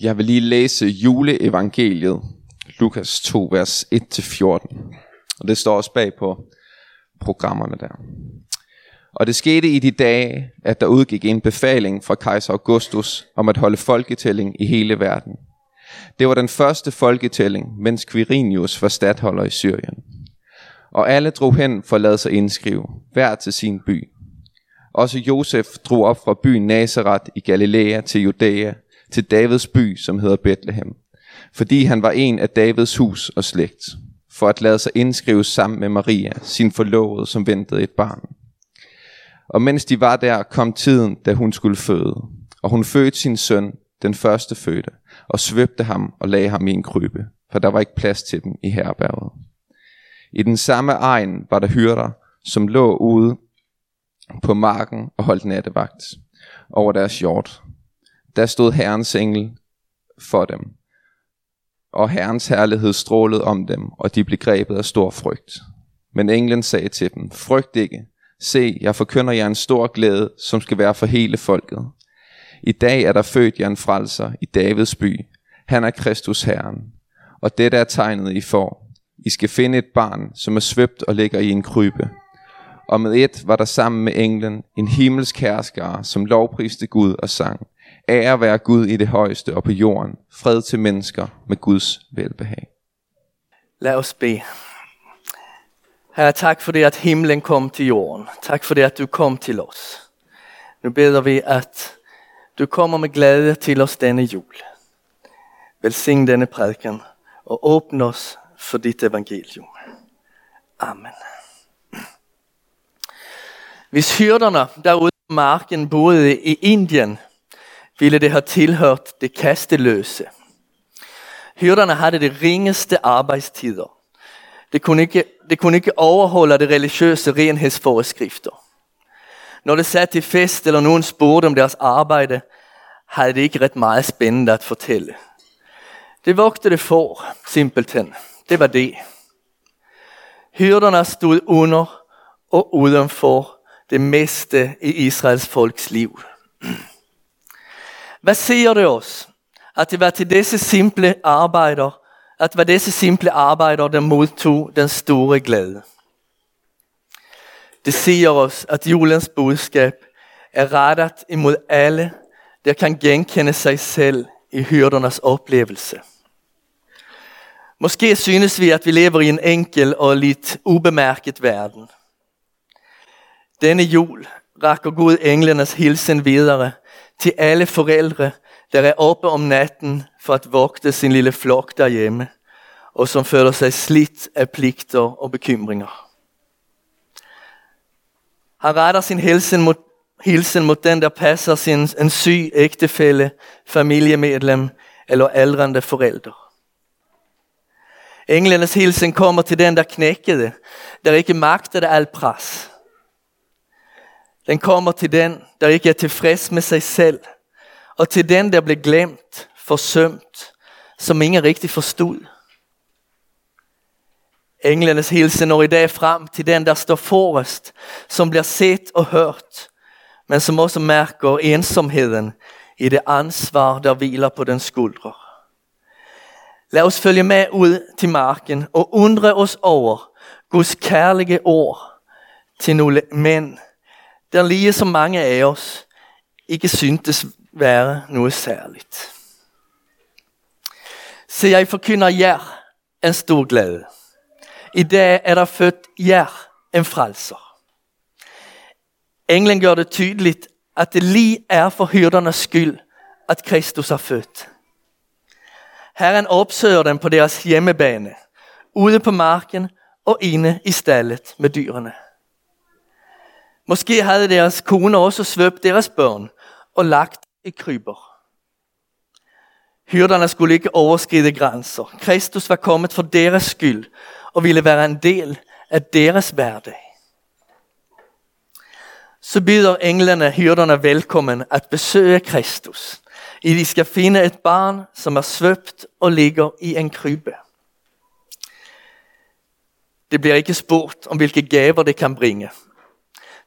Jeg vil lige læse juleevangeliet, Lukas 2, vers 1-14. Og det står også bag på programmerne der. Og det skete i de dage, at der udgik en befaling fra kejser Augustus om at holde folketælling i hele verden. Det var den første folketælling, mens Quirinius var stadholder i Syrien. Og alle drog hen for at lade sig indskrive, hver til sin by. Også Josef drog op fra byen Nazareth i Galilea til Judæa, til Davids by, som hedder Bethlehem, fordi han var en af Davids hus og slægt, for at lade sig indskrive sammen med Maria, sin forlovede, som ventede et barn. Og mens de var der, kom tiden, da hun skulle føde. Og hun fødte sin søn, den første fødte, og svøbte ham og lagde ham i en krybe, for der var ikke plads til dem i herberget. I den samme egen var der hyrder, som lå ude på marken og holdt nattevagt over deres hjort. Der stod Herrens engel for dem, og Herrens herlighed strålede om dem, og de blev grebet af stor frygt. Men englen sagde til dem, frygt ikke, se, jeg forkynder jer en stor glæde, som skal være for hele folket. I dag er der født jer en frelser i Davids by. Han er Kristus Herren. Og dette er tegnet, I får. I skal finde et barn, som er svøbt og ligger i en krybe. Og med et var der sammen med englen en himmelsk herskare, som lovpriste Gud og sang. Ære være Gud i det højeste og på jorden. Fred til mennesker med Guds velbehag. Lad os bede. Herre, tak for det, at himlen kom til jorden. Tak for det, at du kom til os. Nu beder vi, at du kommer med glæde til os denne jul. Velsign denne prædiken og åbn os for dit evangelium. Amen. Hvis hyrderne derude på marken boede i Indien, ville det have tilhørt det kasteløse. Hyrderne havde det ringeste arbejdstider. Det kunne ikke, det kunne ikke overholde de religiøse renhedsforeskrifter. Når det satte til fest, eller nogen spurgte om deres arbejde, havde det ikke ret meget spændende at fortælle. Det vogte det for, simpelthen. Det var det. Hyrderne stod under og udenfor det meste i Israels folks liv. Hvad siger det os? At det var til disse simple arbejder, at det var disse simple arbejder, der modtog den store glæde. Det siger os, at julens budskab er rettet imod alle, der kan genkende sig selv i hyrdernes oplevelse. Måske synes vi, at vi lever i en enkel og lidt ubemærket verden. Denne jul rækker Gud englenes hilsen videre til alle forældre, der er oppe om natten for at vogte sin lille flok derhjemme, og som føler sig slidt af pligter og bekymringer. Han retter sin hilsen mod, hilsen mod den, der passer sin en syg ægtefælle, familiemedlem eller aldrende forældre. Englenes hilsen kommer til den, der knækkede, der ikke magtede al pres. Den kommer til den, der ikke er tilfreds med sig selv, og til den, der blev glemt, forsømt, som ingen rigtig forstod. Englenes hilsen når i dag frem til den, der står forrest, som bliver set og hørt, men som også mærker ensomheden i det ansvar, der hviler på den skuldre. Lad os følge med ud til marken og undre os over Guds kærlige ord til nogle mænd, der lige som mange af os ikke syntes være noget særligt. Så jeg forkynder jer en stor glæde. I dag er der født jer en frelser. Englen gør det tydeligt, at det lige er for hyrdernes skyld, at Kristus er født. Herren opsøger dem på deres hjemmebane, ude på marken og inde i stallet med dyrene. Måske havde deres kone også svøbt deres børn og lagt i kryber. Hyrderne skulle ikke overskride grænser. Kristus var kommet for deres skyld og ville være en del af deres hverdag. Så byder englene hyrderne velkommen at besøge Kristus. I de skal finde et barn, som er svøbt og ligger i en krybe. Det bliver ikke spurgt om hvilke gaver det kan bringe.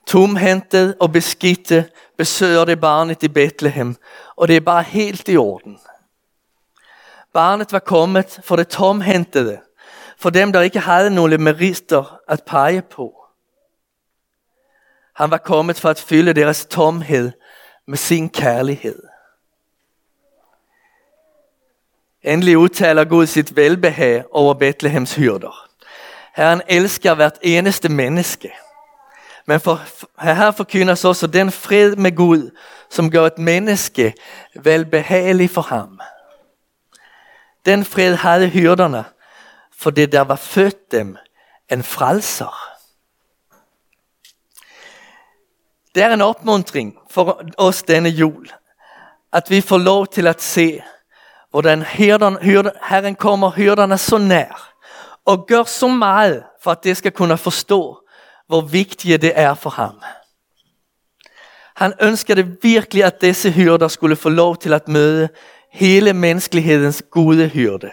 Tomhentet og beskidte besøger det barnet i Bethlehem, og det er bare helt i orden. Barnet var kommet for det tomhentede, for dem der ikke havde nogle merister at pege på. Han var kommet for at fylde deres tomhed med sin kærlighed. Endelig udtaler Gud sit velbehag over Betlehems hyrder. Herren elsker hvert eneste menneske. Men for, her forkyndes også den fred med Gud, som gør et menneske velbehagelig for ham. Den fred havde hyrderne, for det der var født dem en frelser. Det er en opmuntring for os denne jul, at vi får lov til at se, hvordan herren, Herren kommer hyrderne så nær, og gør så meget for at det skal kunne forstå, hvor vigtige det er for ham. Han ønskede virkelig, at disse hyrder skulle få lov til at møde hele menneskelighedens gode hyrde.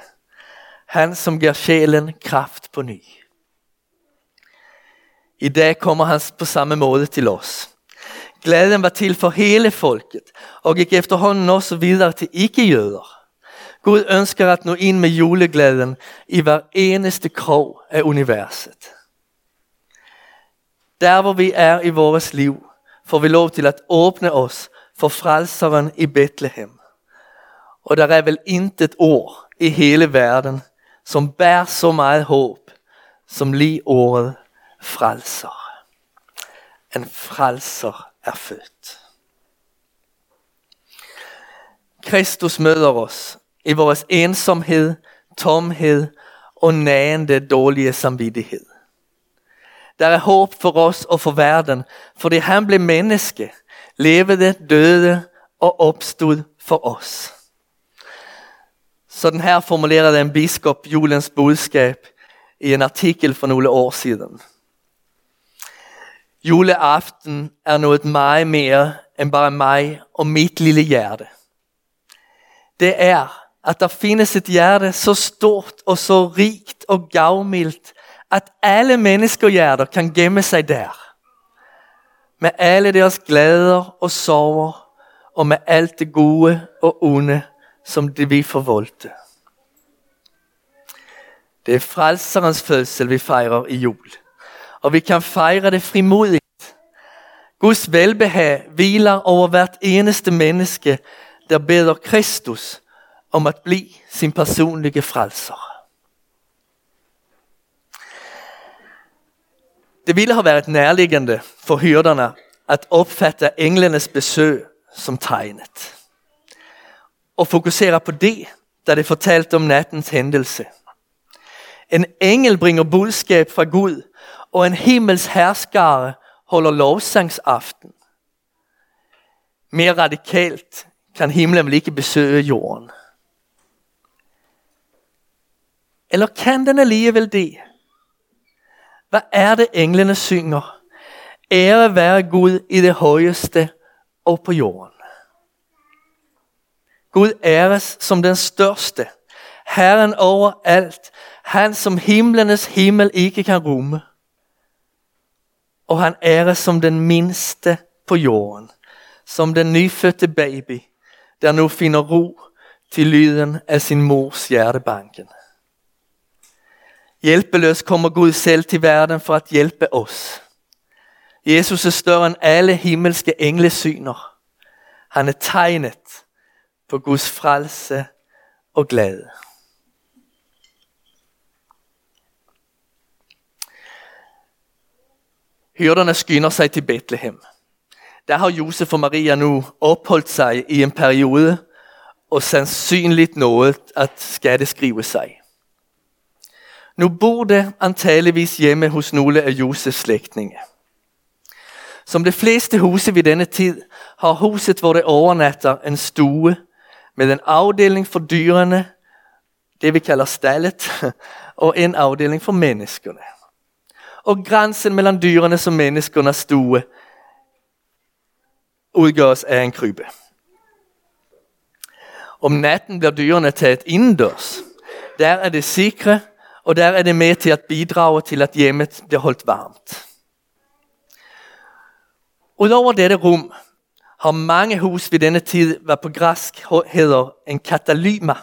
Han som giver sjælen kraft på ny. I dag kommer han på samme måde til os. Glæden var til for hele folket og gik efterhånden også videre til ikke-jøder. Gud ønsker at nå ind med juleglæden i hver eneste krog af universet. Der hvor vi er i vores liv, får vi lov til at åbne os for frelseren i Bethlehem. Og der er vel intet ord i hele verden, som bærer så meget håb, som lige ordet frelser. En frelser er født. Kristus møder os i vores ensomhed, tomhed og nagende dårlige samvittighed. Der er håb for os og for verden, fordi han blev menneske, levede, døde og opstod for os. Sådan her formulerede en biskop julens budskab i en artikel for nogle år siden. Juleaften er noget meget mere end bare mig og mit lille hjerte. Det er, at der findes et hjerte så stort og så rigt og gavmildt, at alle menneskehjerter kan gemme sig der. Med alle deres glæder og sorger, og med alt det gode og onde, som det vi forvoldte. Det er frelserens fødsel, vi fejrer i jul. Og vi kan fejre det frimodigt. Guds velbehag hviler over hvert eneste menneske, der beder Kristus om at blive sin personlige frelser. Det ville have været nærliggende for hyrderne at opfatte englenes besøg som tegnet. Og fokusere på det, da det fortalte om nattens hændelse. En engel bringer budskab fra Gud, og en himmels herskare holder lovsangsaften. Mere radikalt kan himlen vel ikke besøge jorden. Eller kan den alligevel det? Hvad er det englene synger? Ære være Gud i det højeste og på jorden. Gud æres som den største, Herren over alt, han som himlenes himmel ikke kan rumme. Og han æres som den mindste på jorden, som den nyfødte baby, der nu finder ro til lyden af sin mors hjertebanken. Hjælpeløs kommer Gud selv til verden for at hjælpe os. Jesus er større end alle himmelske englesyner. Han er tegnet på Guds frelse og glæde. Hyrderne skynder sig til Bethlehem. Der har Josef og Maria nu opholdt sig i en periode, og sandsynligt nået at skatteskrive sig. Nu bor antageligvis hjemme hos nogle af Josefs slægtninge. Som de fleste huse vid denne tid har huset, hvor det overnatter, en stue med en afdeling for dyrene, det vi kalder stallet, og en afdeling for menneskerne. Og grænsen mellem dyrenes og menneskernes stue udgøres af en krybbe. Om natten bliver dyrene taget indendørs. Der er det sikre, og der er det med til at bidrage til at hjemmet bliver holdt varmt. Udover dette rum har mange hus ved denne tid, hvad på græsk hedder en katalyma.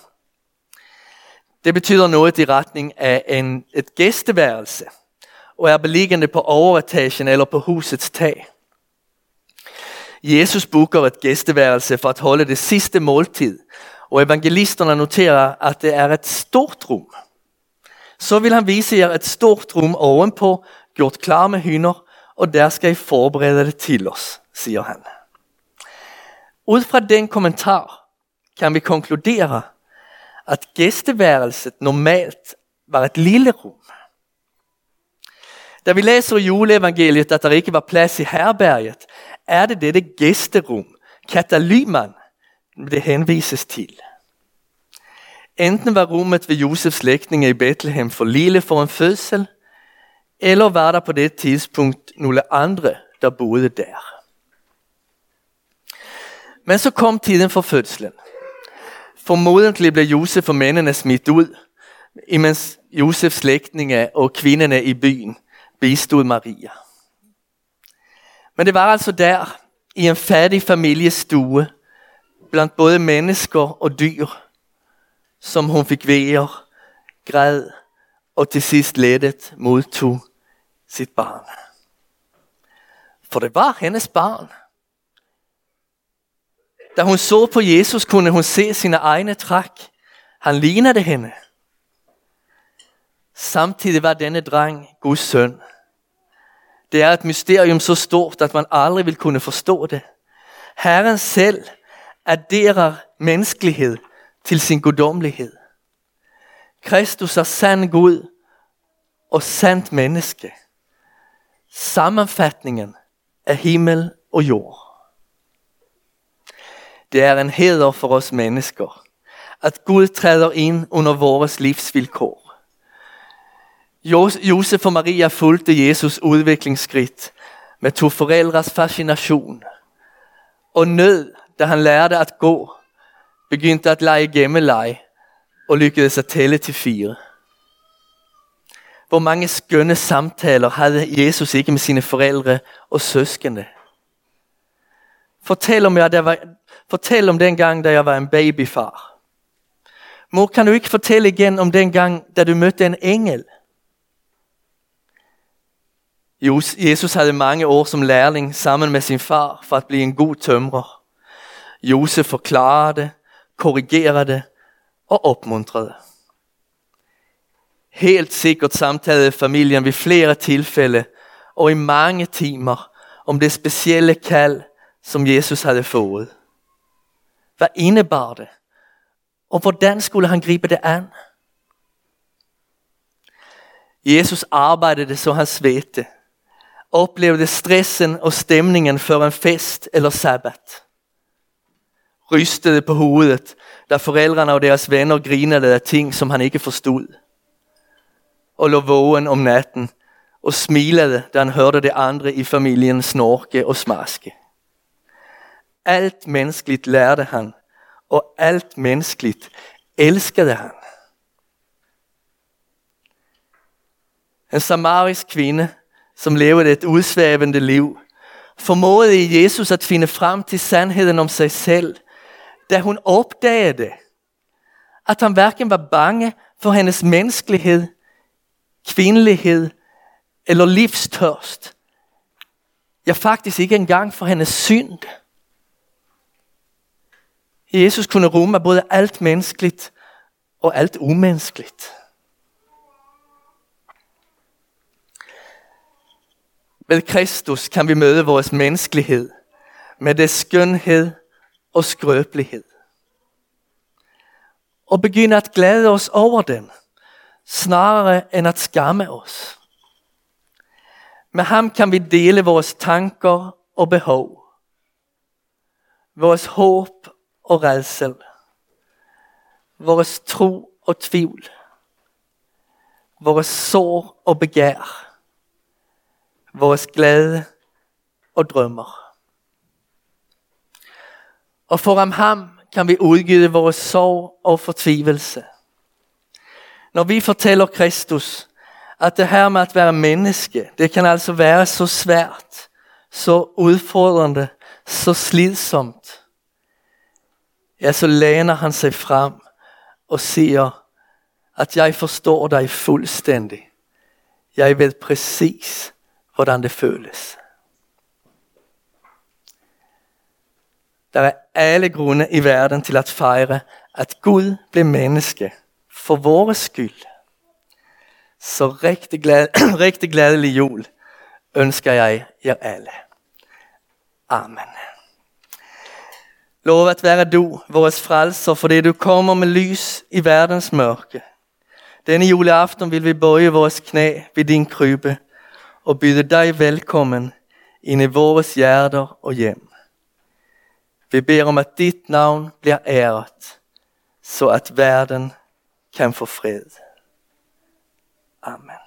Det betyder noget i retning af en, et gæsteværelse og er beliggende på overetagen eller på husets tag. Jesus booker et gæsteværelse for at holde det sidste måltid, og evangelisterne noterer, at det er et stort rum. Så vil han vise jer et stort rum ovenpå, gjort klar med hynder, og der skal I forberede det til os, siger han. Ud fra den kommentar kan vi konkludere, at gæsteværelset normalt var et lille rum. Da vi læser i juleevangeliet, at der ikke var plads i herberget, er det dette gæsterum, katalyman, det henvises til. Enten var rummet ved Josefs slægtninge i Bethlehem for lille for en fødsel, eller var der på det tidspunkt nogle andre, der boede der. Men så kom tiden for fødslen. Formodentlig blev Josef og mændene smidt ud, imens Josefs slægtninge og kvinderne i byen bistod Maria. Men det var altså der, i en fattig familiestue, blandt både mennesker og dyr, som hun fik vejer, græd og til sidst lettet modtog sit barn. For det var hendes barn. Da hun så på Jesus, kunne hun se sine egne træk. Han lignede hende. Samtidig var denne dreng Guds søn. Det er et mysterium så stort, at man aldrig vil kunne forstå det. Herren selv adderer menneskelighed til sin guddommelighed. Kristus er sand Gud og sandt menneske. Sammenfatningen af himmel og jord. Det er en heder for os mennesker, at Gud træder ind under vores livsvilkår. Josef og Maria fulgte Jesus udviklingsskridt med to forældres fascination og nød, da han lærte at gå, begyndte at lege gemmeleje og lykkedes at tælle til fire. Hvor mange skønne samtaler havde Jesus ikke med sine forældre og søskende. Fortæl om, jeg, der var, fortæl om den gang, da jeg var en babyfar. Mor, kan du ikke fortælle igen om den gang, da du mødte en engel? Jesus havde mange år som lærling sammen med sin far for at blive en god tømrer. Josef forklarede, korrigerede og opmuntrede. Helt sikkert samtalede familien ved flere tilfælde og i mange timer om det specielle kald, som Jesus havde fået. Hvad indebar det? Og hvordan skulle han gribe det an? Jesus arbejdede så han svedte oplevede stressen og stemningen för en fest eller sabbat. Rystede på hovedet, da föräldrarna och deras vänner grinade af ting, som han ikke forstod. Og lå vågen om natten og smilede, da han hørte det andre i familien snorke og smaske. Alt menneskeligt lærte han, og alt menneskeligt elskede han. En samarisk kvinde som levede et udsvævende liv, formåede Jesus at finde frem til sandheden om sig selv, da hun opdagede, at han hverken var bange for hendes menneskelighed, kvindelighed eller livstørst. Ja, faktisk ikke engang for hendes synd. Jesus kunne rumme både alt menneskeligt og alt umenneskeligt. Ved Kristus kan vi møde vores menneskelighed med dets skønhed og skrøbelighed. Og begynde at glæde os over den, snarere end at skamme os. Med ham kan vi dele vores tanker og behov, vores håb og redsel, vores tro og tvivl, vores sår og begær vores glæde og drømmer. Og foran ham kan vi udgive vores sorg og fortvivelse. Når vi fortæller Kristus, at det her med at være menneske, det kan altså være så svært, så udfordrende, så slidsomt. Ja, så læner han sig frem og siger, at jeg forstår dig fuldstændig. Jeg ved præcis, hvordan det føles. Der er alle grunde i verden til at fejre, at Gud blev menneske for vores skyld. Så rigtig, glad, rigtig glædelig jul ønsker jeg jer alle. Amen. Lovet være du, vores frelser, fordi du kommer med lys i verdens mørke. Denne juleaften vil vi bøje vores knæ ved din krybe og byde dig velkommen ind i vores hjerter og hjem. Vi beder om, at dit navn bliver æret, så at verden kan få fred. Amen.